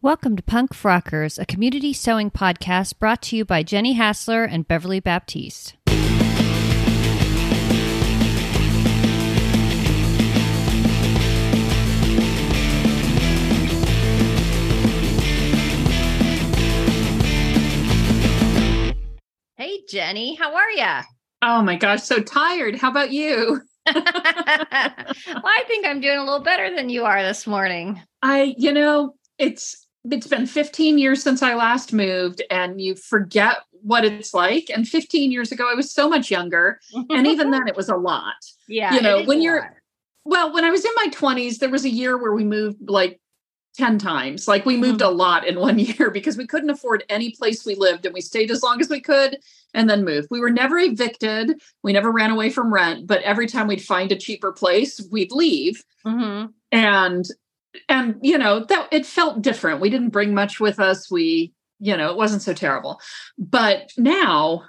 Welcome to Punk Frockers, a community sewing podcast brought to you by Jenny Hassler and Beverly Baptiste. Hey, Jenny, how are ya? Oh my gosh, so tired. How about you? well, I think I'm doing a little better than you are this morning. I, you know, it's it's been 15 years since I last moved and you forget what it's like and 15 years ago I was so much younger and even then it was a lot. Yeah. You know, when you're well, when I was in my 20s there was a year where we moved like 10 times. Like we moved Mm-hmm. a lot in one year because we couldn't afford any place we lived and we stayed as long as we could and then moved. We were never evicted. We never ran away from rent, but every time we'd find a cheaper place, we'd leave. hmm And and you know, that it felt different. We didn't bring much with us. We, you know, it wasn't so terrible. But now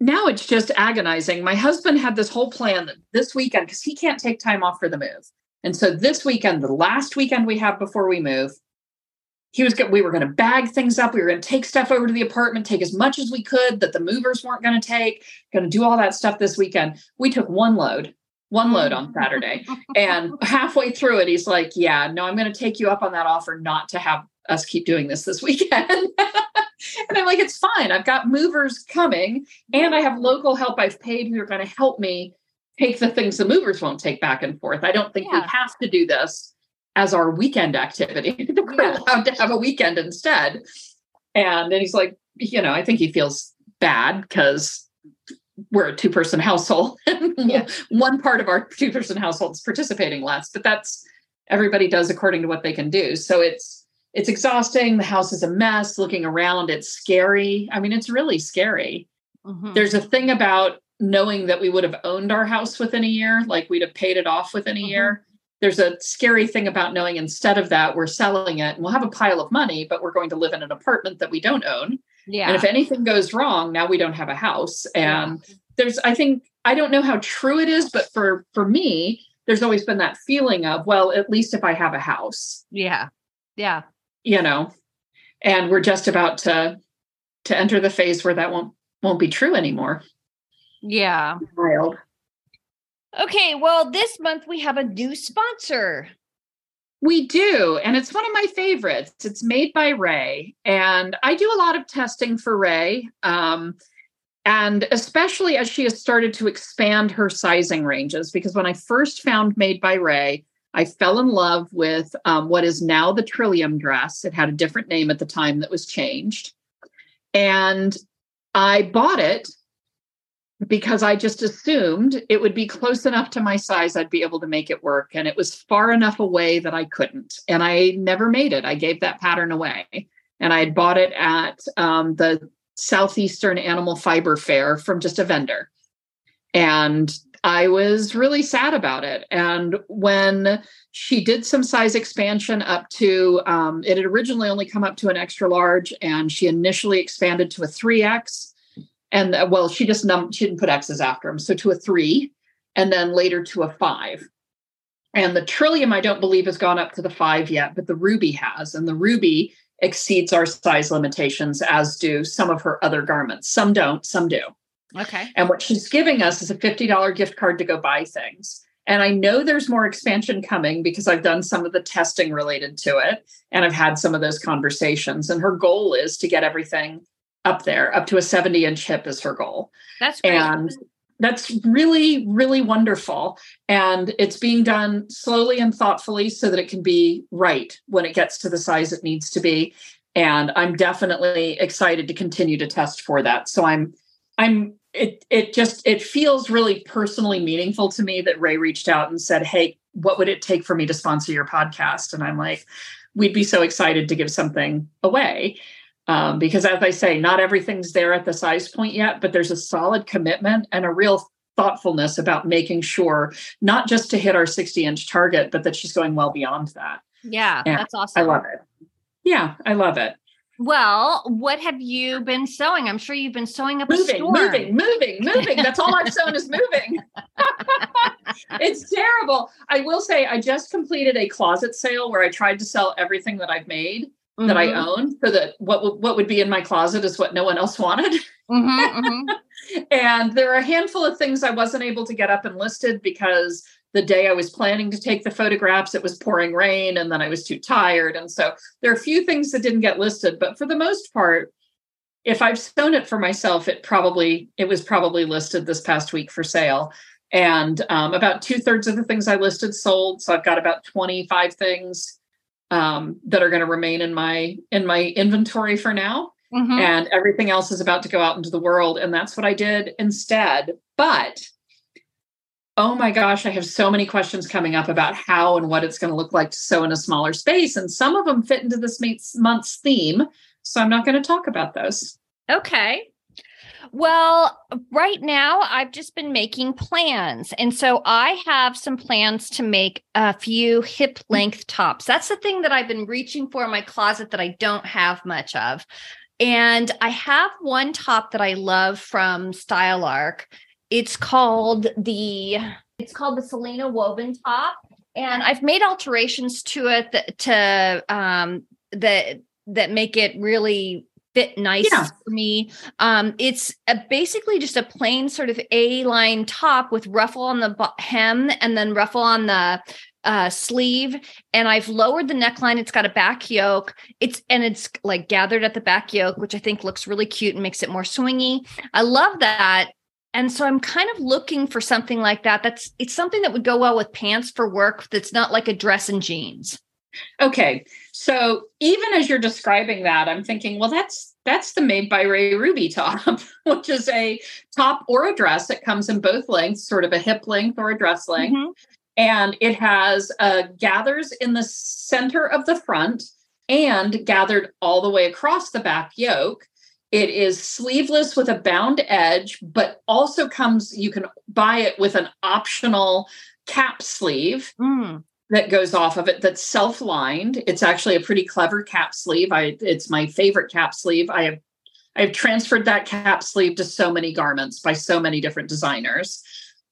now it's just agonizing. My husband had this whole plan that this weekend because he can't take time off for the move. And so this weekend, the last weekend we have before we move, he was we were going to bag things up. We were going to take stuff over to the apartment, take as much as we could that the movers weren't going to take, going to do all that stuff this weekend. We took one load, one load mm. on Saturday. and halfway through it, he's like, Yeah, no, I'm going to take you up on that offer not to have us keep doing this this weekend. and I'm like, It's fine. I've got movers coming and I have local help I've paid who are going to help me take the things the movers won't take back and forth. I don't think Yeah. we have to do this as our weekend activity. We're Yeah. allowed to have a weekend instead. And then he's like, you know, I think he feels bad because we're a two person household. Yeah. One part of our two person household is participating less, but that's everybody does according to what they can do. So it's it's exhausting. The house is a mess. Looking around, it's scary. I mean, it's really scary Mhm. there's a thing about knowing that we would have owned our house within a year, like we'd have paid it off within a Mhm. year. There's a scary thing about knowing instead of that, we're selling it and we'll have a pile of money, but we're going to live in an apartment that we don't own. yeah. And if anything goes wrong, now we don't have a house. Yeah. There's, I think, I don't know how true it is, but for for me, there's always been that feeling of, well, at least if I have a house, yeah. Yeah. you know, and we're just about to to enter the phase where that won't won't be true anymore. Yeah. Wild. Okay, well, this month we have a new sponsor. We do, and it's one of my favorites. It's made by Rae, and I do a lot of testing for Rae, um, and especially as she has started to expand her sizing ranges. Because when I first found Made by Rae, I fell in love with um, what is now the Trillium dress. It had a different name at the time that was changed, and I bought it because I just assumed it would be close enough to my size, I'd be able to make it work. And it was far enough away that I couldn't. And I never made it. I gave that pattern away. And I had bought it at um, the Southeastern Animal Fiber Fair from just a vendor. And I was really sad about it. And when she did some size expansion up to, um, it had originally only come up to an extra large, and she initially expanded to a 3X and uh, well she just num she didn't put x's after them so to a three and then later to a five and the trillium i don't believe has gone up to the five yet but the ruby has and the ruby exceeds our size limitations as do some of her other garments. Some don't some do. Okay. and what she's giving us is a $50 gift card to go buy things. And i know there's more expansion coming because i've done some of the testing related to it and i've had some of those conversations and her goal is to get everything up there. Up to a 70 inch hip is her goal. That's great. and that's really really wonderful. And it's being done slowly and thoughtfully so that it can be right when it gets to the size it needs to be. And i'm definitely excited to continue to test for that. So i'm i'm it it just it feels really personally meaningful to me that Rae reached out and said hey what would it take for me to sponsor your podcast? And i'm like we'd be so excited to give something away um, because as I say, not everything's there at the size point yet, but there's a solid commitment and a real thoughtfulness about making sure not just to hit our 60 inch target, but that she's going well beyond that. yeah, Yeah, that's awesome. I love it. Yeah, I love it. Well, what have you been sewing? I'm sure you've been sewing up a Moving, storm. moving, moving, moving. That's all I've sewn is moving. it's terrible. I will say I just completed a closet sale where I tried to sell everything that I've made mm-hmm. that I mm-hmm. own, so that what what would be in my closet is what no one else wanted. Mm-hmm, mm-hmm. and there are a handful of things I wasn't able to get up and listed because the day I was planning to take the photographs, it was pouring rain, and then I was too tired. And so there are a few things that didn't get listed, but for the most part, if I've sewn it for myself, it probably it was probably listed this past week for sale. And um, about two thirds of the things I listed sold. So I've got about 25 things um, that are going to remain in my in my inventory for now. Mm-hmm. And everything else is about to go out into the world. And that's what I did instead. But oh my gosh, I have so many questions coming up about how and what it's going to look like to sew in a smaller space. And some of them fit into this month's theme. So I'm not going to talk about those. Okay. Well, right now I've just been making plans. And so I have some plans to make a few hip length tops. That's the thing that I've been reaching for in my closet that I don't have much of. And I have one top that I love from Style Arc. It's called the it's called the Selena woven top. And I've made alterations to it that, to um that that make it really fit nice yeah. for me. Um, it's a, basically just a plain sort of A line top with ruffle on the hem and then ruffle on the uh, sleeve. And I've lowered the neckline. It's got a back yoke. It's and it's like gathered at the back yoke, which I think looks really cute and makes it more swingy. I love that. And so I'm kind of looking for something like that. That's it's something that would go well with pants for work that's not like a dress and jeans. Okay. So even as you're describing that, I'm thinking, well, that's that's the made by Rae Ruby top, which is a top or a dress that comes in both lengths, sort of a hip length or a dress length. Mm-hmm. And it has uh, gathers in the center of the front and gathered all the way across the back yoke. It is sleeveless with a bound edge, but also comes, you can buy it with an optional cap sleeve. Mm that goes off of it that's self-lined. It's actually a pretty clever cap sleeve. I it's my favorite cap sleeve. I have I've transferred that cap sleeve to so many garments by so many different designers.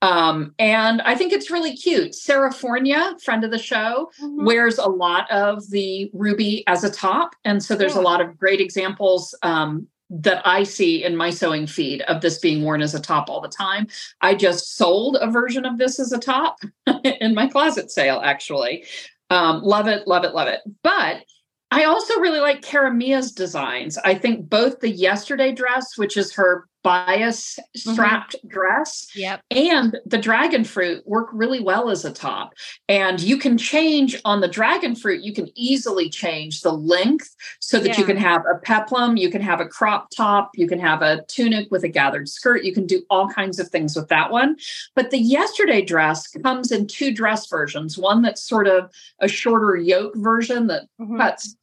Um, and I think it's really cute. Sarah Fornia, friend of the show, mm-hmm. wears a lot of the ruby as a top. And so there's yeah. a lot of great examples um, that I see in my sewing feed of this being worn as a top all the time. I just sold a version of this as a top in my closet sale, actually. Um, love it, love it, love it. But I also really like Cara Mia's designs. I think both the yesterday dress, which is her bias mm-hmm. strapped mm-hmm. dress yep. and the dragon fruit work really well as a top and you can change on the dragon fruit you can easily change the length so that yeah. you can have a peplum you can have a crop top you can have a tunic with a gathered skirt you can do all kinds of things with that one but the yesterday dress comes in two dress versions one that's sort of a shorter yoke version that mm-hmm. cuts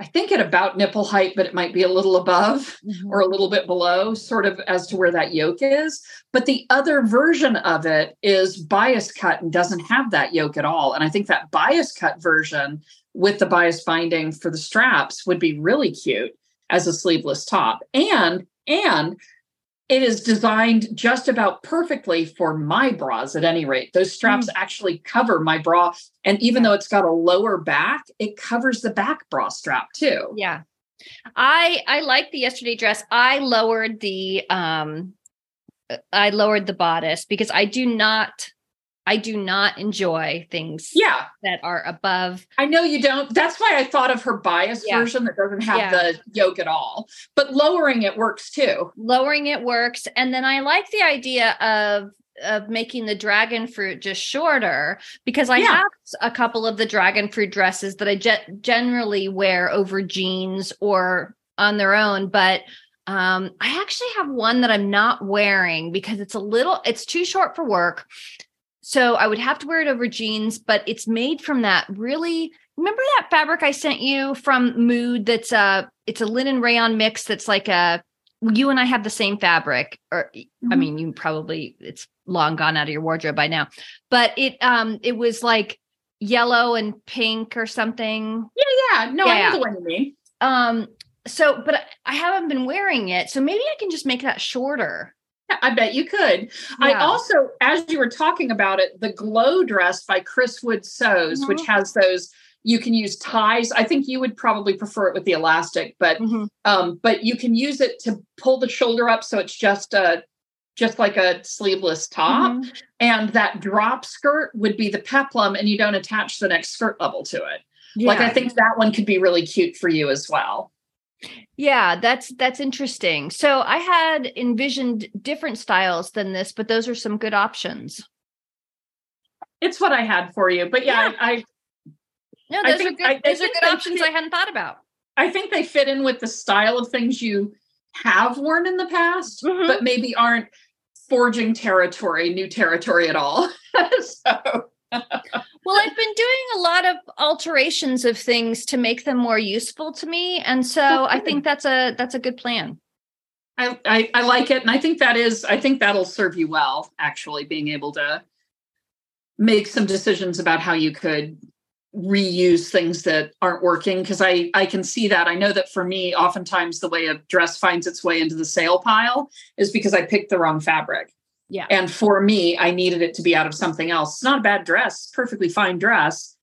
I think at about nipple height, but it might be a little above mm-hmm. or a little bit below, sort of as to where that yoke is. But the other version of it is bias cut and doesn't have that yoke at all. And I think that bias cut version with the bias binding for the straps would be really cute as a sleeveless top. And and it is designed just about perfectly for my bras at any rate. Those straps mm. actually cover my bra and even though it's got a lower back it covers the back bra strap too. Yeah. I i like the yesterday dress. I lowered the um i lowered the bodice because i do not I do not enjoy things yeah. that are above. I know you don't. That's why I thought of her bias yeah. version that doesn't have yeah. the yoke at all. But lowering it works too. Lowering it works. And then I like the idea of of making the dragon fruit just shorter because I yeah. have a couple of the dragon fruit dresses that I ge- generally wear over jeans or on their own, but um, I actually have one that I'm not wearing because it's a little, it's too short for work. So I would have to wear it over jeans, but it's made from that really remember that fabric I sent you from Mood that's a it's a linen rayon mix that's like a you and I have the same fabric or mm-hmm. I mean you probably it's long gone out of your wardrobe by now. But it um it was like yellow and pink or something. Yeah, yeah. No, yeah, I know the one you mean. Um so but I haven't been wearing it. So maybe I can just make that shorter. I bet you could. Yeah. I also, as you were talking about it, the glow dress by Chris Wood Sews, mm-hmm. which has those You can use ties. I think you would probably prefer it with the elastic, but Mhm. um, but you can use it to pull the shoulder up so it's just a just like a sleeveless top. Mhm. And that drop skirt would be the peplum, and you don't attach the next skirt level to it. Like I think that one could be really cute for you as well. Yeah, that's that's interesting. So I had envisioned different styles than this, but those are some good options. It's what I had for you, but yeah, Yeah. I No, I those are good. I- I are good options fit- I hadn't thought about. I think they fit in with the style of things you have worn in the past, Mhm. but maybe aren't forging territory, new territory at all. so Well, I've been doing a lot of alterations of things to make them more useful to me, and so oh, I think that's a that's a good plan. I, I I like it, and I think that is I think that'll serve you well. Actually, being able to make some decisions about how you could reuse things that aren't working because I I can see that. I know that for me, oftentimes the way a dress finds its way into the sale pile is because I picked the wrong fabric. Yeah. And for me, I needed it to be out of something else. It's not a bad dress, perfectly fine dress,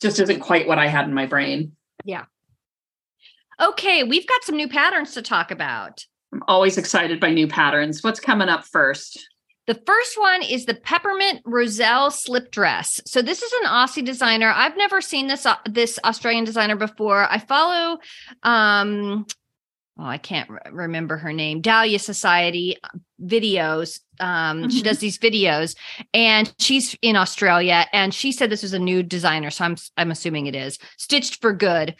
just isn't quite what I had in my brain. Yeah. Okay, we've got some new patterns to talk about. I'm always excited by new patterns. What's coming up first? The first one is the peppermint roselle slip dress. So this is an Aussie designer. I've never seen this uh, this Australian designer before. I follow um oh, I can't re- remember her name. Dahlia Society uh, videos. Um she Mhm. does these videos and she's in Australia and she said this was a new designer so I'm I'm assuming it is. Stitched for Good.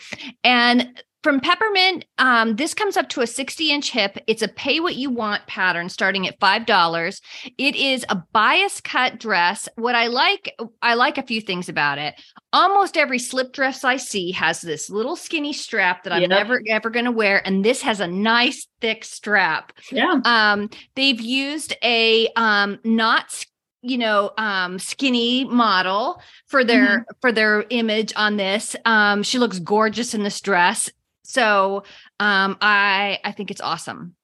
And from Peppermint, um, this comes up to a 60 inch hip. It's a pay what you want pattern starting at $5. It is a bias cut dress. What I like, I like a few things about it. Almost every slip dress I see has this little skinny strap that I'm Yep. never ever going to wear, and this has a nice thick strap. Yeah. Um, they've used a um, not you know um skinny model for their for their image on this um she looks gorgeous in this dress so um i i think it's awesome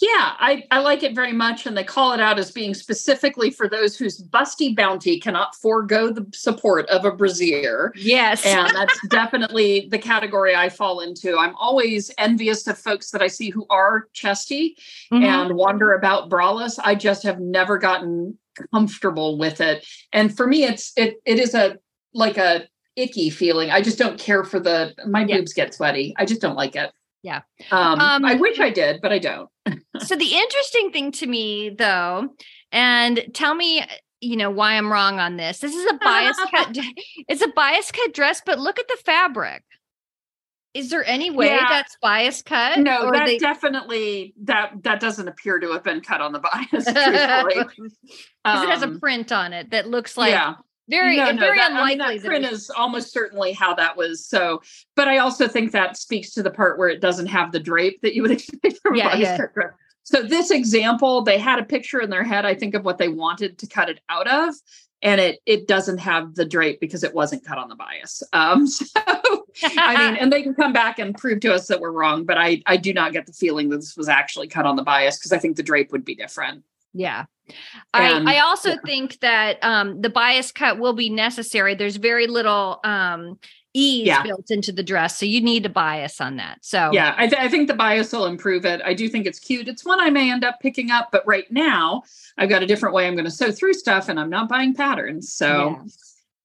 Yeah, I, I like it very much. And they call it out as being specifically for those whose busty bounty cannot forego the support of a brassiere. yes And that's definitely the category I fall into. I'm always envious of folks that I see who are chesty Mhm. and wander about braless. I just have never gotten comfortable with it. And for me, it's it it is a like a icky feeling. I just don't care for the my Yeah. boobs get sweaty. I just don't like it. Yeah. Um, Um, I wish I did, but I don't. so the interesting thing to me though and tell me you know why i'm wrong on this this is a bias cut it's a bias cut dress but look at the fabric is there any way Yeah. that's bias cut No, that they- definitely that that doesn't appear to have been cut on the bias. Because it has a Um, print on it that looks like yeah, very no, no, very that, I mean, unlikely that print is almost certainly how that was. So, but I also think that speaks to the part where it doesn't have the drape that you would expect from Yeah, a bias yeah. cut. So this example, they had a picture in their head, I think, of what they wanted to cut it out of, and it it doesn't have the drape because it wasn't cut on the bias. Um, so I mean, and they can come back and prove to us that we're wrong, but I I do not get the feeling that this was actually cut on the bias because I think the drape would be different. Yeah And- i i also yeah. think that um the bias cut will be necessary there's very little um ease Yeah. built into the dress so you need a bias on that so Yeah, I, th- I think the bias will improve it. I do think it's cute. It's one I may end up picking up, but right now I've got a different way I'm going to sew through stuff, and I'm not buying patterns. So. Yeah.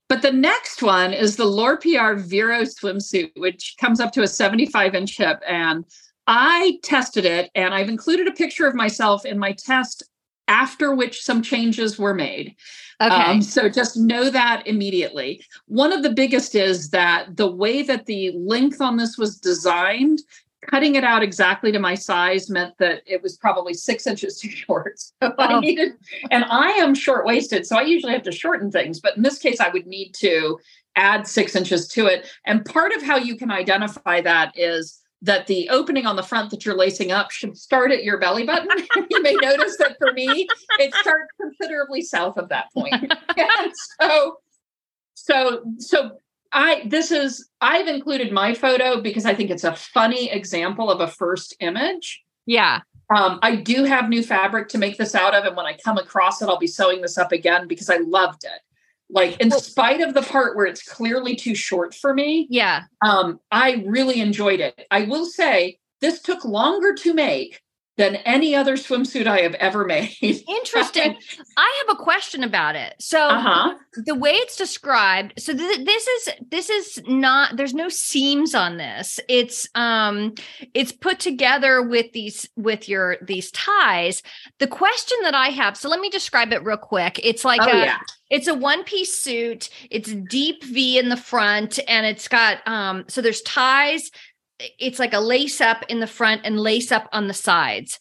But the next one is the Lore PR Vero swimsuit, which comes up to a 75 inch hip. And I tested it and I've included a picture of myself in my test after which some changes were made. okay Um, so just know that immediately. One of the biggest is that the way that the length on this was designed, cutting it out exactly to my size meant that it was probably six inches too short. So I Oh. needed, and I am short waisted, so I usually have to shorten things. But in this case, I would need to add six inches to it. And part of how you can identify that is that the opening on the front that you're lacing up should start at your belly button. you may notice that for me, it starts considerably south of that point. so, so, so I, this is, I've included my photo because I think it's a funny example of a first image. yeah Um, I do have new fabric to make this out of. And when I come across it, I'll be sewing this up again because I loved it. Like in spite of the part where it's clearly too short for me, Yeah. um, I really enjoyed it. I will say this took longer to make than any other swimsuit I have ever made. Interesting. I have a question about it. So uh-huh. the way it's described, so th- this is this is not there's no seams on this. It's um it's put together with these with your these ties. The question that I have, so let me describe it real quick. It's like Oh a yeah. it's a one piece suit. It's deep V in the front and it's got um so there's ties. It's like a lace up in the front and lace up on the sides.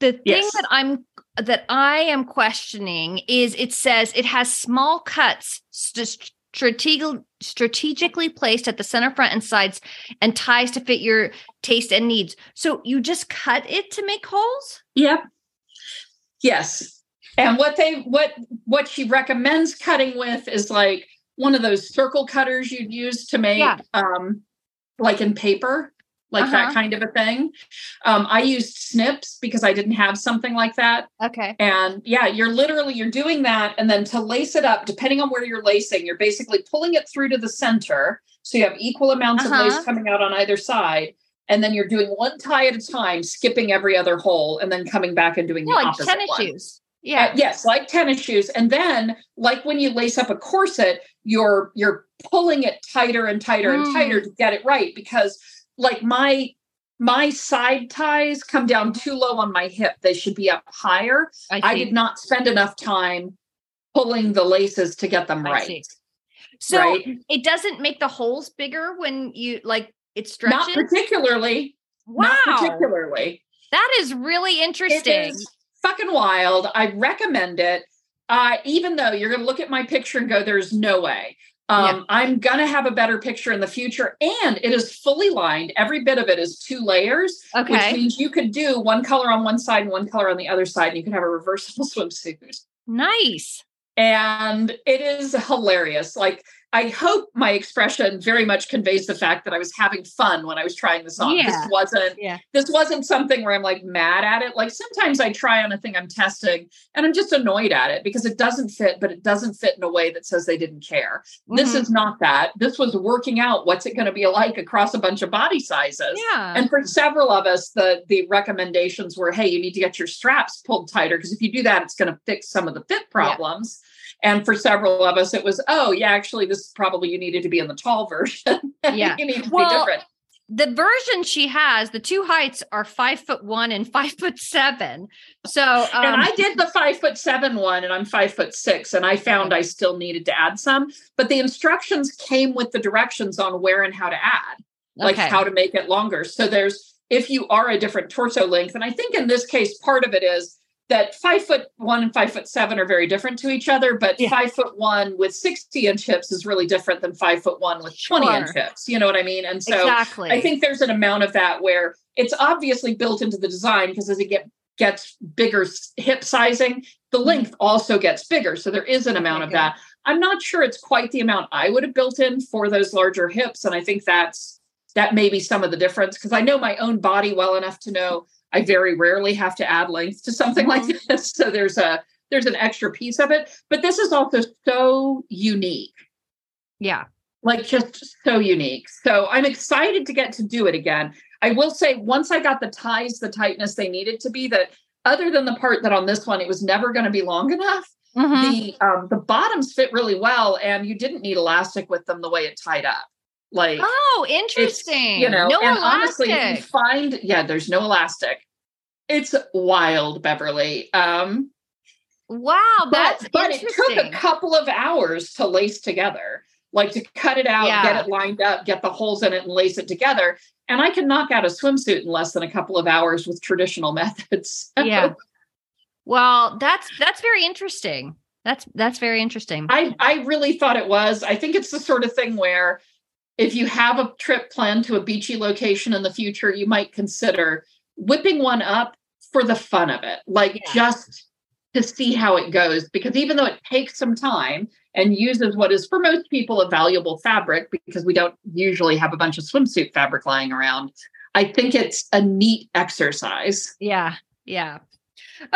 The thing Yes. that I'm that I am questioning is it says it has small cuts st- strategic, strategically placed at the center front and sides and ties to fit your taste and needs. So you just cut it to make holes? Yep. Yes. And what they what what she recommends cutting with is like one of those circle cutters you'd use to make Yeah. um like in paper, like Uh-huh. that kind of a thing. Um I used snips because I didn't have something like that. Okay. And yeah, you're literally you're doing that and then to lace it up depending on where you're lacing, you're basically pulling it through to the center so you have equal amounts Uh-huh. of lace coming out on either side. And then you're doing one tie at a time, skipping every other hole, and then coming back and doing Yeah, the like opposite tennis one. shoes. Yeah. Uh, yes, like tennis shoes. And then, like when you lace up a corset, you're you're pulling it tighter and tighter Mm. and tighter to get it right. Because, like my my side ties come down too low on my hip; they should be up higher. I, I did not spend enough time pulling the laces to get them right. So right? it doesn't make the holes bigger when you like it stretches. Not particularly. wow. Not particularly. That is really interesting. is fucking wild. I recommend it. Uh, even though you're going to look at my picture and go, there's no way. Um, Yeah. I'm going to have a better picture in the future. And it is fully lined. Every bit of it is two layers, which means you could do one color on one side and one color on the other side, and you could have a reversible swimsuit. Nice. And it is hilarious. Like, I hope my expression very much conveys the fact that I was having fun when I was trying this on. Yeah. This wasn't Yeah. this wasn't something where I'm like mad at it. Like sometimes I try on a thing I'm testing and I'm just annoyed at it because it doesn't fit, but it doesn't fit in a way that says they didn't care. This Mhm. is not that. This was working out what's it going to be like across a bunch of body sizes. yeah. And for several of us, the the recommendations were, hey, you need to get your straps pulled tighter because if you do that, it's going to fix some of the fit problems. And for several of us, it was, oh yeah, actually, this is probably you needed to be in the tall version. Yeah. you need to Well, be different. the version she has, the two heights are five foot one and five foot seven. So um, and I did the five foot seven one, and I'm five foot six, and I found I still needed to add some. But the instructions came with the directions on where and how to add, like okay. how to make it longer. So there's if you are a different torso length, and I think in this case, part of it is that five foot one and five foot seven are very different to each other, but Yeah. five foot one with 60 inch hips is really different than five foot one with 20 inch hips. You know what I mean? And so exactly. I think there's an amount of that where it's obviously built into the design because as it get gets bigger hip sizing, the length also gets bigger. So there is an amount Okay, of that. I'm not sure it's quite the amount I would have built in for those larger hips. And I think that's that may be some of the difference because I know my own body well enough to know I very rarely have to add length to something like this. So there's a there's an extra piece of it. But this is also so unique yeah. like just so unique. So I'm excited to get to do it again. I will say once I got the ties the tightness they needed to be that other than the part that on this one it was never going to be long enough, Mhm. the um the bottoms fit really well and you didn't need elastic with them the way it tied up. Like Oh, interesting. you know, no and elastic. honestly, you find yeah, there's no elastic. It's wild, Beverly. Um wow, that's but, but it took a couple of hours to lace together like to cut it out Yeah. get it lined up get the holes in it and lace it together and i can knock out a swimsuit in less than a couple of hours with traditional methods Yeah. Well, that's that's very interesting. That's that's very interesting. i i really thought it was i think it's the sort of thing where if you have a trip planned to a beachy location in the future you might consider whipping one up for the fun of it like Yeah. just to see how it goes because even though it takes some time and uses what is for most people a valuable fabric because we don't usually have a bunch of swimsuit fabric lying around i think it's a neat exercise yeah. Yeah.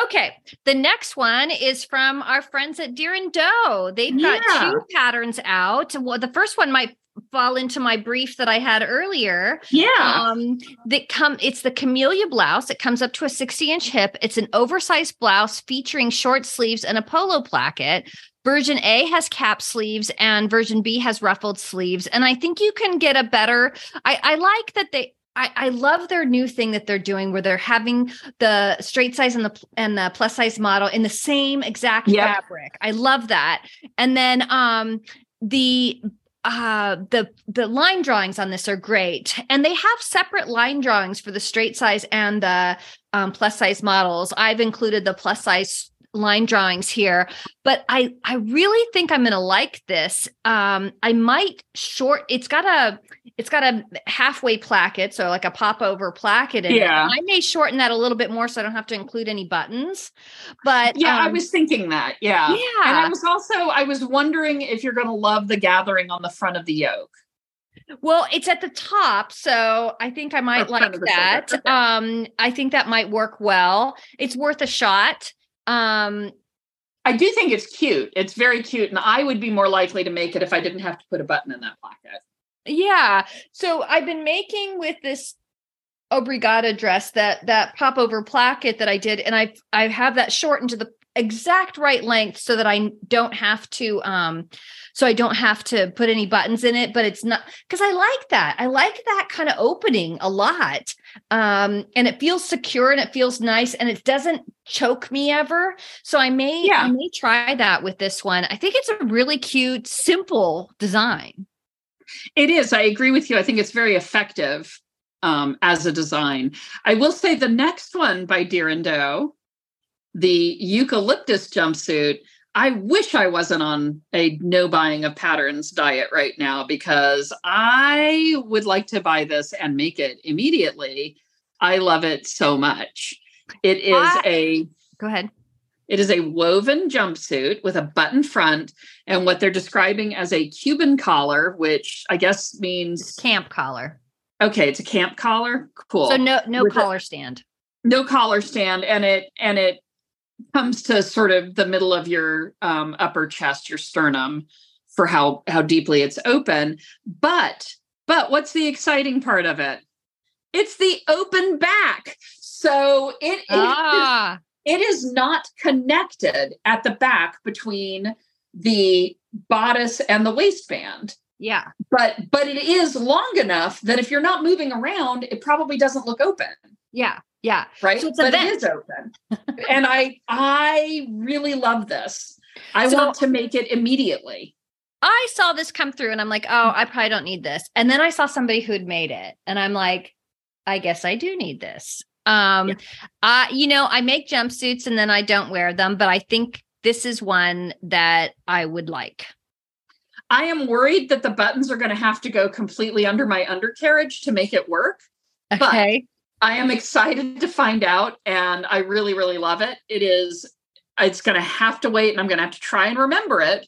Okay. The next one is from our friends at Deer and Doe. They've got Yeah. two patterns out. Well, the first one might fall into my brief that I had earlier. Yeah. Um, that come it's the camellia blouse. It comes up to a 60 inch hip. It's an oversized blouse featuring short sleeves and a polo placket. Version A has cap sleeves and version B has ruffled sleeves. And I think you can get a better. I, I like that they I, I love their new thing that they're doing where they're having the straight size and the and the plus size model in the same exact Yep. fabric. I love that. And then um the uh the the line drawings on this are great. And they have separate line drawings for the straight size and the um, plus size models. I've included the plus size line drawings here but i i really think i'm going to like this um i might short it's got a it's got a halfway placket so like a pop over placket in Yeah. it. i may shorten that a little bit more so i don't have to include any buttons but yeah, I um, was thinking that. Yeah. Yeah. And I was also I was wondering if you're going to love the gathering on the front of the yoke. Well, it's at the top, so I think I might Or like that. okay. Um, I think that might work well. It's worth a shot. Um, I do think it's cute. It's very cute, and I would be more likely to make it if I didn't have to put a button in that pocket. yeah. So I've been making with this obrigada dress that that pop over placket that I did, and I I have that shortened to the exact right length so that I don't have to um so I don't have to put any buttons in it, but it's not because I like that. I like that kind of opening a lot. Um, and it feels secure and it feels nice and it doesn't choke me ever. So I may Yeah. I may try that with this one. I think it's a really cute, simple design. It is. I agree with you. I think it's very effective um, as a design. I will say the next one by Deer and Doe, the eucalyptus jumpsuit. I wish I wasn't on a no buying of patterns diet right now because I would like to buy this and make it immediately. I love it so much. It is I- a Go ahead. It is a woven jumpsuit with a button front and what they're describing as a Cuban collar, which I guess means Camp collar. okay, it's a camp collar. Cool. So no no With a- collar stand. no collar stand, and it and it comes to sort of the middle of your um, upper chest, your sternum, for how how deeply it's open. But but what's the exciting part of it? It's the open back. So it is Ah, it is not connected at the back between the bodice and the waistband yeah. but but it is long enough that if you're not moving around it probably doesn't look open Yeah. Yeah. right So it's but vent. it is open and i i really love this i So- want to make it immediately I saw this come through and I'm like, oh, I probably don't need this. And then I saw somebody who'd made it and I'm like, I guess I do need this. Um, Yeah. uh, you know, I make jumpsuits and then I don't wear them, but I think this is one that I would like. i am worried that the buttons are going to have to go completely under my undercarriage to make it work Okay. I am excited to find out, and I really, really love it. It is, it's going to have to wait, and I'm going to have to try and remember it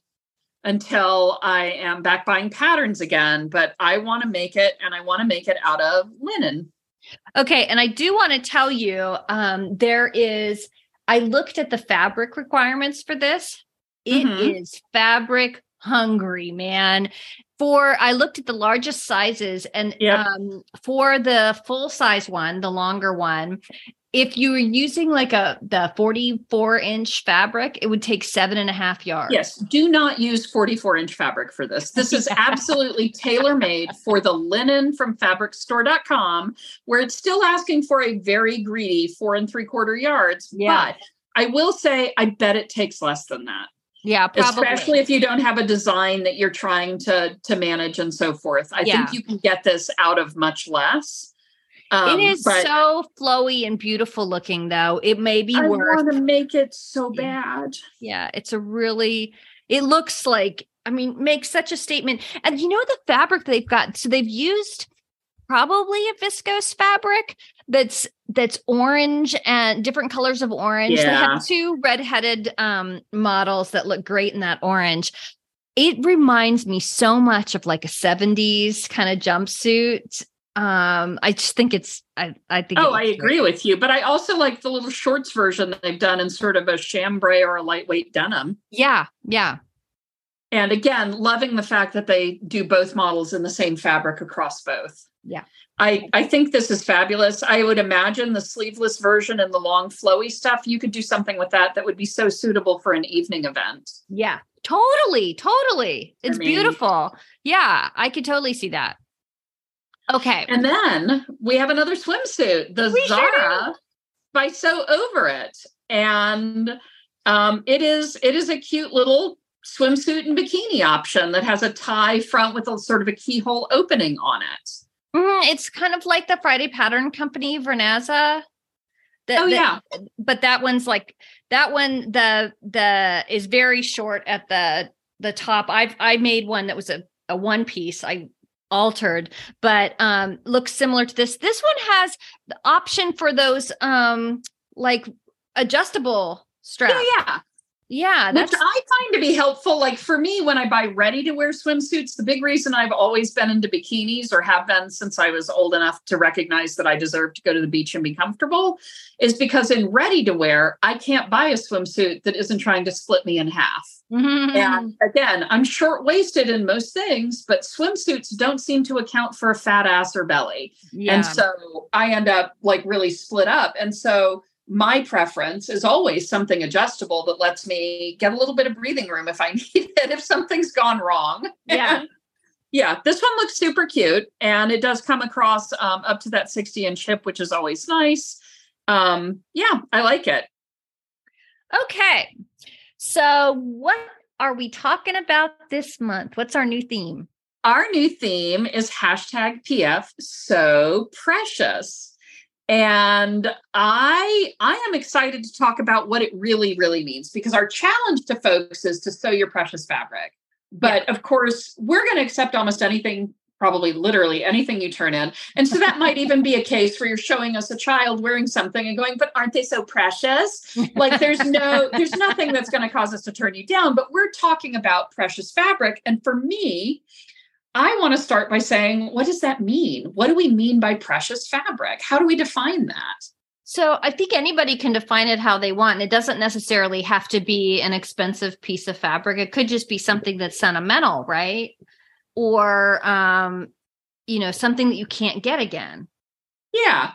until I am back buying patterns again. But I want to make it, and I want to make it out of linen. Okay. And I do want to tell you um, there is, I looked at the fabric requirements for this. It is Mhm. fabric hungry, man. For I looked at the largest sizes and Yep. um, for the full size one, the longer one, if you were using like a the 44 inch fabric, it would take seven and a half yards. Yes, do not use 44 inch fabric for this. This is absolutely tailor made for the linen from fabricstore.com, where it's still asking for a very greedy four and three quarter yards. Yeah. But I will say, I bet it takes less than that. Yeah, probably. especially if you don't have a design that you're trying to to manage and so forth i Yeah. think you can get this out of much less Um, it is but so flowy and beautiful looking though. It may be i worth want to make it so bad Yeah, it's a really it looks like I mean makes such a statement. And you know the fabric they've got so they've used probably a viscose fabric that's that's orange and different colors of orange. They have two red-headed um models that look great in that orange. It reminds me so much of like a 70s kind of jumpsuit. Um, I just think it's I I think Oh, I agree with you, but I also like the little shorts version that they've done in sort of a chambray or a lightweight denim. Yeah, yeah. And again, loving the fact that they do both models in the same fabric across both. Yeah. I, I think this is fabulous. I would imagine the sleeveless version and the long flowy stuff, you could do something with that that would be so suitable for an evening event. Yeah. Totally, totally. It's I mean- beautiful. Yeah, I could totally see that. Okay. And then we have another swimsuit, the We Zara by So Over It. And um, it is it is a cute little swimsuit and bikini option that has a tie front with a sort of a keyhole opening on it. Mhm, it's kind of like the Friday Pattern Company Vernazza. The- Oh the- yeah. but that one's like that one the the is very short at the the top. I've I made one that was a a one piece. I altered, but um looks similar to this. This one has the option for those um like adjustable straps. Yeah, yeah. Yeah, Which that's I find to be helpful. Like for me, when I buy ready to wear swimsuits, the big reason I've always been into bikinis or have been since I was old enough to recognize that I deserve to go to the beach and be comfortable is because in ready to wear, I can't buy a swimsuit that isn't trying to split me in half. Mhm. And again, I'm short waisted in most things, but swimsuits don't seem to account for a fat ass or belly. yeah. And so I end up like really split up. And so my preference is always something adjustable that lets me get a little bit of breathing room if I need it, if something's gone wrong. Yeah. yeah. This one looks super cute and it does come across um, up to that 60 inch hip, which is always nice. Um, yeah, I like it. okay. So what are we talking about this month? What's our new theme? Our new theme is hashtag PF sew precious. And I I am excited to talk about what it really, really means because our challenge to folks is to sew your precious fabric. But of course, we're going to accept almost anything, probably literally anything you turn in. And so that might even be a case where you're showing us a child wearing something and going, but aren't they so precious? Like there's no, there's nothing that's going to cause us to turn you down. But we're talking about precious fabric. And for me, I want to start by saying, what does that mean? What do we mean by precious fabric? How do we define that? So I think anybody can define it how they want. It doesn't necessarily have to be an expensive piece of fabric. It could just be something that's sentimental, right? Or um, you know, something that you can't get again. Yeah.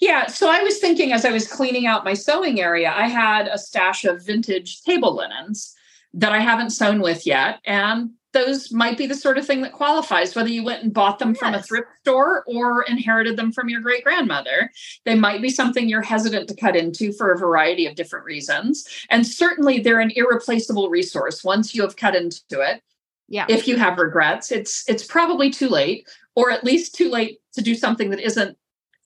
Yeah. So I was thinking as I was cleaning out my sewing area, I had a stash of vintage table linens that I haven't sewn with yet. And those might be the sort of thing that qualifies, whether you went and bought them from a thrift store or inherited them from your great grandmother. They might be something you're hesitant to cut into for a variety of different reasons. And certainly they're an irreplaceable resource once you have cut into it Yeah. if you have regrets it's it's probably too late or at least too late to do something that isn't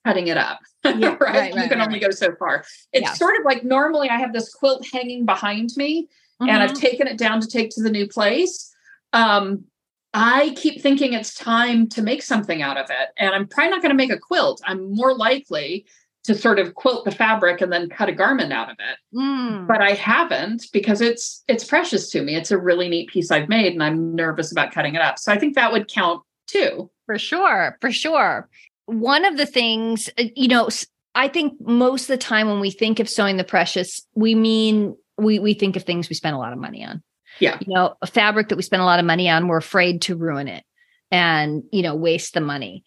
cutting it up Yeah, right? right, you right, can right, only go so far it's Yeah. sort of like normally i have this quilt hanging behind me and Mhm. i've taken it down to take to the new place um i keep thinking it's time to make something out of it and i'm probably not going to make a quilt i'm more likely to sort of quilt the fabric and then cut a garment out of it Mm. but I haven't because it's it's precious to me. It's a really neat piece I've made and I'm nervous about cutting it up. So I think that would count too. For sure, for sure. One of the things, uh, you know, I think most of the time when we think of sewing the precious, we mean we we think of things we spend a lot of money on. Yeah. You know, a fabric that we spend a lot of money on, we're afraid to ruin it and, you know, waste the money.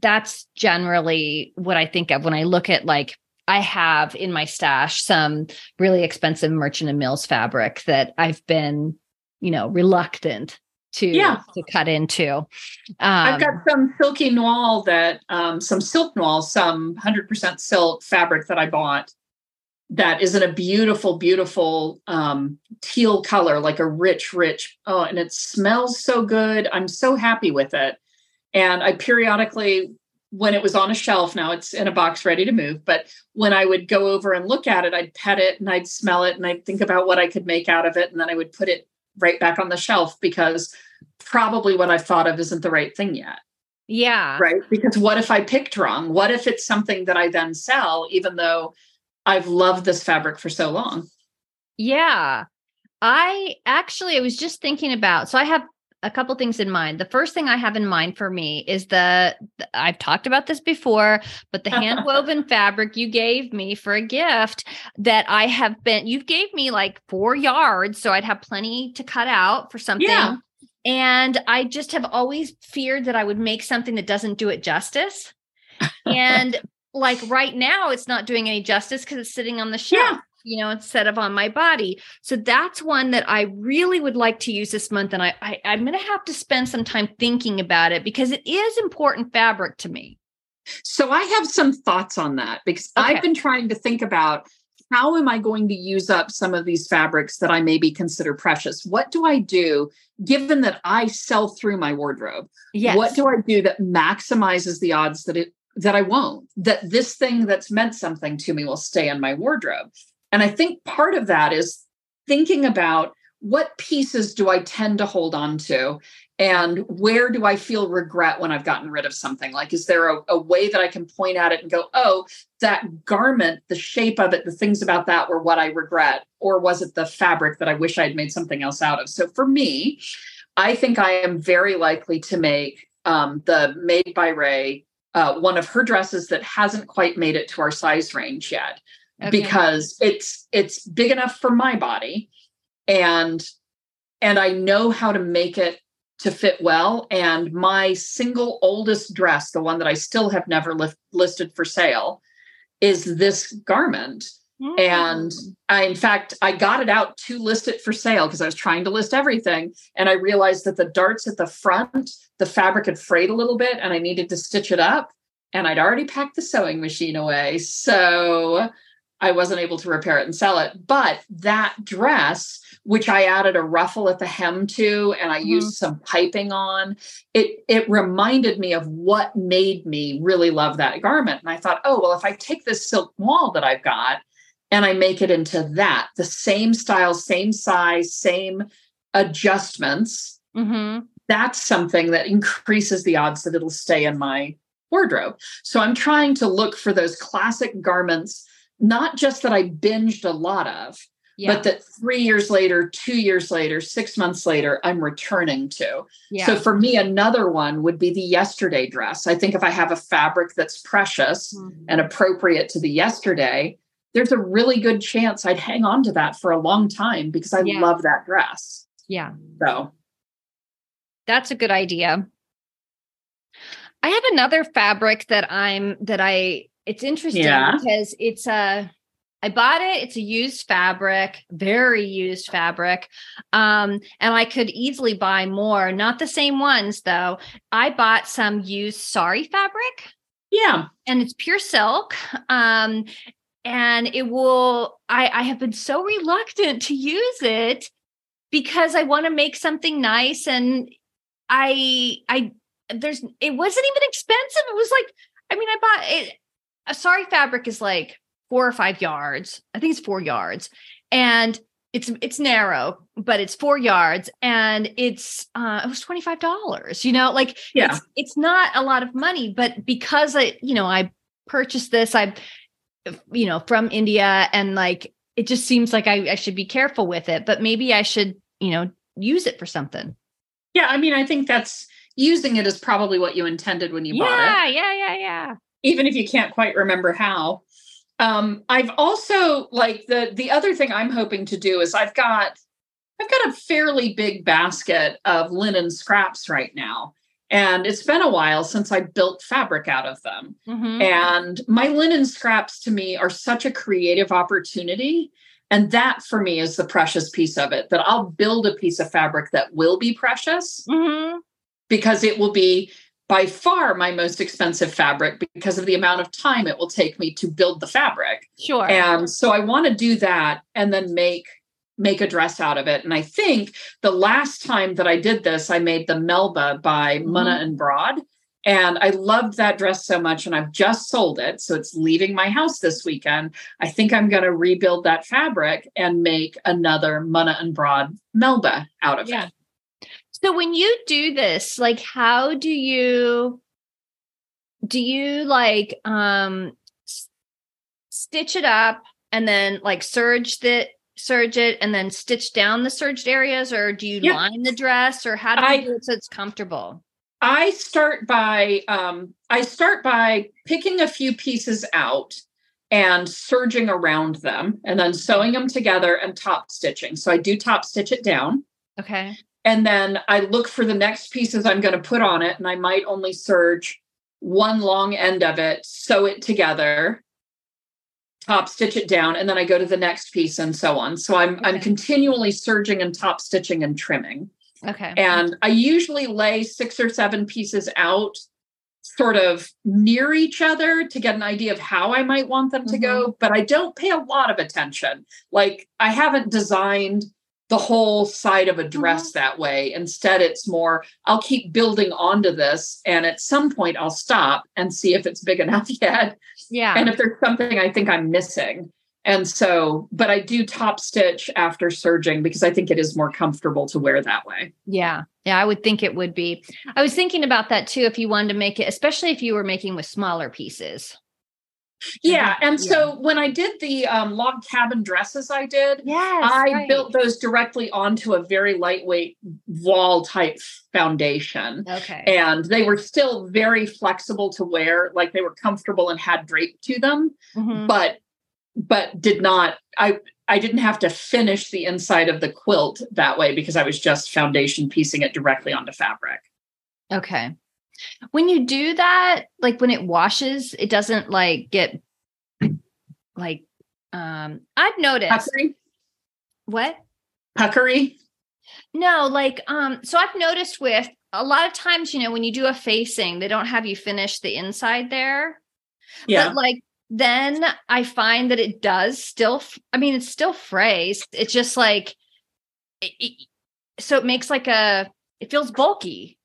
That's generally what I think of when I look at like I have in my stash some really expensive merchant and mills fabric that I've been, you know, reluctant to Yeah. to cut into. Um, I've got some silky noir that um, some silk noir, some 100% silk fabric that I bought that is in a beautiful, beautiful um, teal color, like a rich, rich. Oh, and it smells so good. I'm so happy with it. And I periodically, when it was on a shelf, now it's in a box ready to move. But when I would go over and look at it, I'd pet it and I'd smell it and I'd think about what I could make out of it. And then I would put it right back on the shelf because probably what I've thought of isn't the right thing yet. yeah. Right. Because what if I picked wrong? What if it's something that I then sell, even though I've loved this fabric for so long? Yeah. I actually I was just thinking about so I have a couple things in mind. The first thing I have in mind for me is the I've talked about this before, but the hand woven fabric you gave me for a gift that I have been you gave me like 4 yards so I'd have plenty to cut out for something. Yeah. And I just have always feared that I would make something that doesn't do it justice. and like right now it's not doing any justice cuz it's sitting on the shelf. Yeah you know, instead of on my body. So that's one that I really would like to use this month. And I, I am going to have to spend some time thinking about it because it is important fabric to me. So I have some thoughts on that because okay. I've been trying to think about how am I going to use up some of these fabrics that I maybe consider precious? What do I do given that I sell through my wardrobe? Yes. What do I do that maximizes the odds that it that I won't, that this thing that's meant something to me will stay in my wardrobe? And I think part of that is thinking about what pieces do I tend to hold on to? And where do I feel regret when I've gotten rid of something? Like, is there a, a, way that I can point at it and go, oh, that garment, the shape of it, the things about that were what I regret? Or was it the fabric that I wish I'd made something else out of? So for me, I think I am very likely to make um, the Made by Rae uh, one of her dresses that hasn't quite made it to our size range yet okay. because it's it's big enough for my body and and I know how to make it to fit well and my single oldest dress the one that I still have never li- listed for sale is this garment mm. and I in fact I got it out to list it for sale because I was trying to list everything and I realized that the darts at the front the fabric had frayed a little bit and I needed to stitch it up and I'd already packed the sewing machine away so I wasn't able to repair it and sell it. But that dress, which I added a ruffle at the hem to and I mm-hmm. used some piping on, it it reminded me of what made me really love that garment. And I thought, oh, well, if I take this silk voile that I've got and I make it into that, the same style, same size, same adjustments, mm-hmm. that's something that increases the odds that it'll stay in my wardrobe. So I'm trying to look for those classic garments not just that I binged a lot of, yeah. but that three years later, two years later, six months later, I'm returning to. Yeah. So for me, another one would be the yesterday dress. I think if I have a fabric that's precious mm-hmm. and appropriate to the yesterday, there's a really good chance I'd hang on to that for a long time because I yeah. love that dress. Yeah. So that's a good idea. I have another fabric that I'm that I it's interesting yeah. because it's a I bought it. It's a used fabric, very used fabric. Um, and I could easily buy more, not the same ones though. I bought some used sari fabric. Yeah. And it's pure silk. Um, and it will, I, I have been so reluctant to use it because I want to make something nice. And I, I, there's, it wasn't even expensive. It was like, I mean, I bought it a sari fabric is like four or five yards. I think it's four yards. And it's it's narrow, but it's four yards and it's uh it was $25, you know, like yeah. it's it's not a lot of money, but because I, you know, I purchased this, I you know, from India and like it just seems like I, I should be careful with it, but maybe I should, you know, use it for something. Yeah, I mean, I think that's using it is probably what you intended when you yeah, bought it. Yeah, yeah, yeah, yeah even if you can't quite remember how. Um, I've also like the the other thing I'm hoping to do is I've got I've got a fairly big basket of linen scraps right now. And it's been a while since I built fabric out of them. Mm-hmm. And my linen scraps to me are such a creative opportunity. And that for me is the precious piece of it that I'll build a piece of fabric that will be precious mm-hmm. because it will be by far my most expensive fabric because of the amount of time it will take me to build the fabric. Sure. And so I want to do that and then make make a dress out of it. And I think the last time that I did this, I made the Melba by mm-hmm. Muna and Broad. And I loved that dress so much, and I've just sold it. So it's leaving my house this weekend. I think I'm going to rebuild that fabric and make another Muna and Broad Melba out of yeah. it. So when you do this, like how do you do you like um stitch it up and then like serge the serge it and then stitch down the serged areas or do you Yep. line the dress or how do I- you do it so it's comfortable? I start by um, I start by picking a few pieces out and serging around them and then sewing them together and top stitching. So I do top stitch it down Okay. and then I look for the next pieces I'm going to put on it and I might only serge one long end of it, sew it together, top stitch it down and then I go to the next piece and so on. So I'm I'm continually serging and top stitching and trimming. Okay. And I usually lay six or seven pieces out sort of near each other to get an idea of how I might want them to go, mm-hmm. but I don't pay a lot of attention. Like I haven't designed the whole side of a dress mm-hmm. that way. Instead, it's more I'll keep building onto this and at some point I'll stop and see if it's big enough yet yeah. and if there's something I think I'm missing. And so, but I do top stitch after serging because I think it is more comfortable to wear that way. Yeah. Yeah, I would think it would be. I was thinking about that too if you wanted to make it, especially if you were making with smaller pieces. Yeah. And Yeah. so when I did the um, log cabin dresses, I did, Yes. I built those directly onto a very lightweight voile type foundation. Okay. And they were still very flexible to wear, like they were comfortable and had drape to them, Mhm. but but did not I I didn't have to finish the inside of the quilt that way because I was just foundation piecing it directly onto fabric. Okay. When you do that, like when it washes, it doesn't like get like um I've noticed Puckery? what? Puckery? No, like um so I've noticed with a lot of times, you know, when you do a facing, they don't have you finish the inside there. Yeah. But like then I find that it does still I mean it's still phrased. It's just like it, it- so it makes like a it feels bulky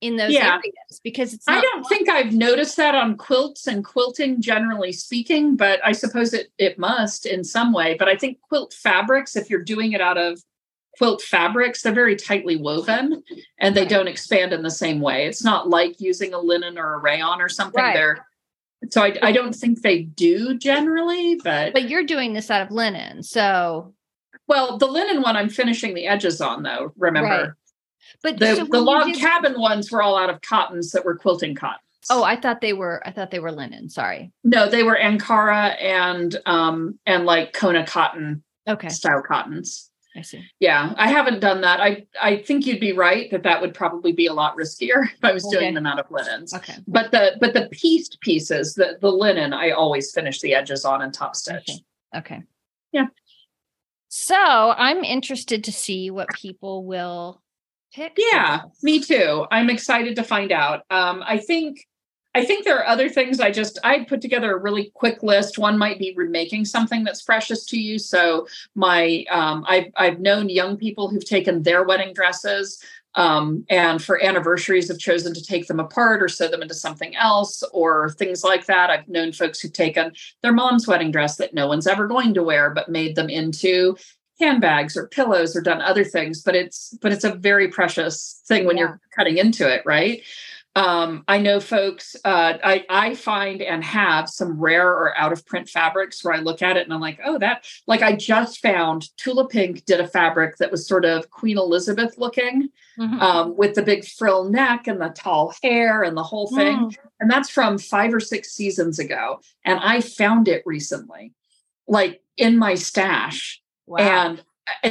in those Yeah. areas because it's I don't think I've noticed that on quilts and quilting generally speaking, but I suppose it it must in some way. But I think quilt fabrics, if you're doing it out of quilt fabrics, they're very tightly woven and they Right. don't expand in the same way. It's not like using a linen or a rayon or something. Right. They're so I, I don't think they do generally, but, but you're doing this out of linen. So well, the linen one I'm finishing the edges on though, remember. Right. But The so the log cabin ones were all out of cottons that were quilting cottons. Oh, I thought they were I thought they were linen. Sorry. No, they were Ankara and um and like Kona cotton Okay. style cottons. I see. Yeah, I haven't done that. I I think you'd be right that that would probably be a lot riskier if I was Okay. doing them out of linens. Okay. But the but the pieced pieces, the the linen, I always finish the edges on and top stitch. Okay. Okay. Yeah. So I'm interested to see what people will pick. Yeah, me too. I'm excited to find out. Um, I think I think there are other things. I just I put together a really quick list. One might be remaking something that's precious to you. So my um, I've I've known young people who've taken their wedding dresses um, and for anniversaries have chosen to take them apart or sew them into something else or things like that. I've known folks who've taken their mom's wedding dress that no one's ever going to wear, but made them into handbags or pillows or done other things but it's but it's a very precious thing when Yeah. you're cutting into it right um, i know folks uh, I, I find and have some rare or out of print fabrics where i look at it and i'm like oh that like i just found tula pink did a fabric that was sort of queen elizabeth looking Mhm. um, with the big frill neck and the tall hair and the whole thing Mm. and that's from five or six seasons ago and i found it recently like in my stash Wow. and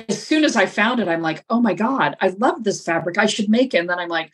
as soon as I found it, I'm like, oh my God, I love this fabric. I should make it. And then I'm like,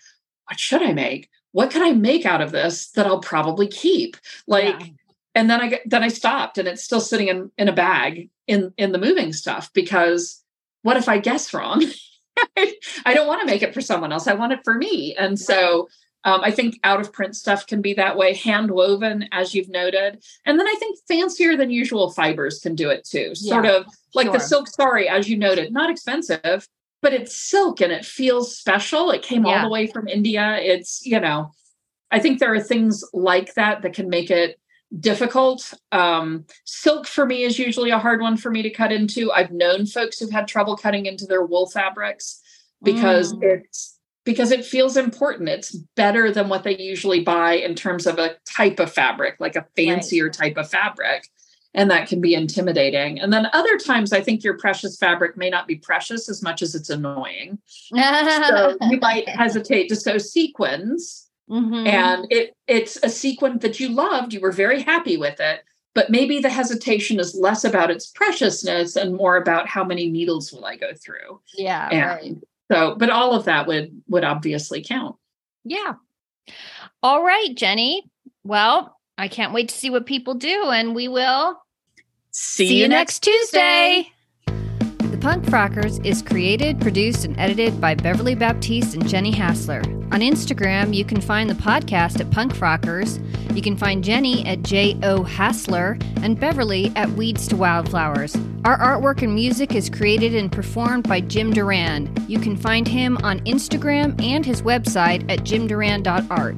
what should I make? What can I make out of this that I'll probably keep? Like, Yeah. and then I then I stopped and it's still sitting in, in a bag in in the moving stuff because what if I guess wrong? I don't want to make it for someone else. I want it for me. And so um, I think out of print stuff can be that way, hand woven, as you've noted. And then I think fancier than usual fibers can do it too. Sort Yeah, of like the silk sari, as you noted, not expensive, but it's silk and it feels special. It came all the way from India. It's, you know, I think there are things like that that can make it difficult. Um, silk for me is usually a hard one for me to cut into. I've known folks who've had trouble cutting into their wool fabrics because Mm. it's because it feels important. It's better than what they usually buy in terms of a type of fabric, like a fancier type of fabric. and that can be intimidating. And then other times, I think your precious fabric may not be precious as much as it's annoying. so you might hesitate to sew sequins, mm-hmm. and it it's a sequin that you loved. You were very happy with it, but maybe the hesitation is less about its preciousness and more about how many needles will I go through. Yeah, and right. So, but all of that would would obviously count. Yeah. All right, Jenny. Well, I can't wait to see what people do, and we will see, see you, next Tuesday. Tuesday. Punk Frockers is created, produced, and edited by Beverly Baptiste and Jenny Hassler. On Instagram, you can find the podcast at Punk Frockers. You can find Jenny at J.O. Hassler and Beverly at Weeds to Wildflowers. Our artwork and music is created and performed by Jim Duran. You can find him on Instagram and his website at jimduran.art.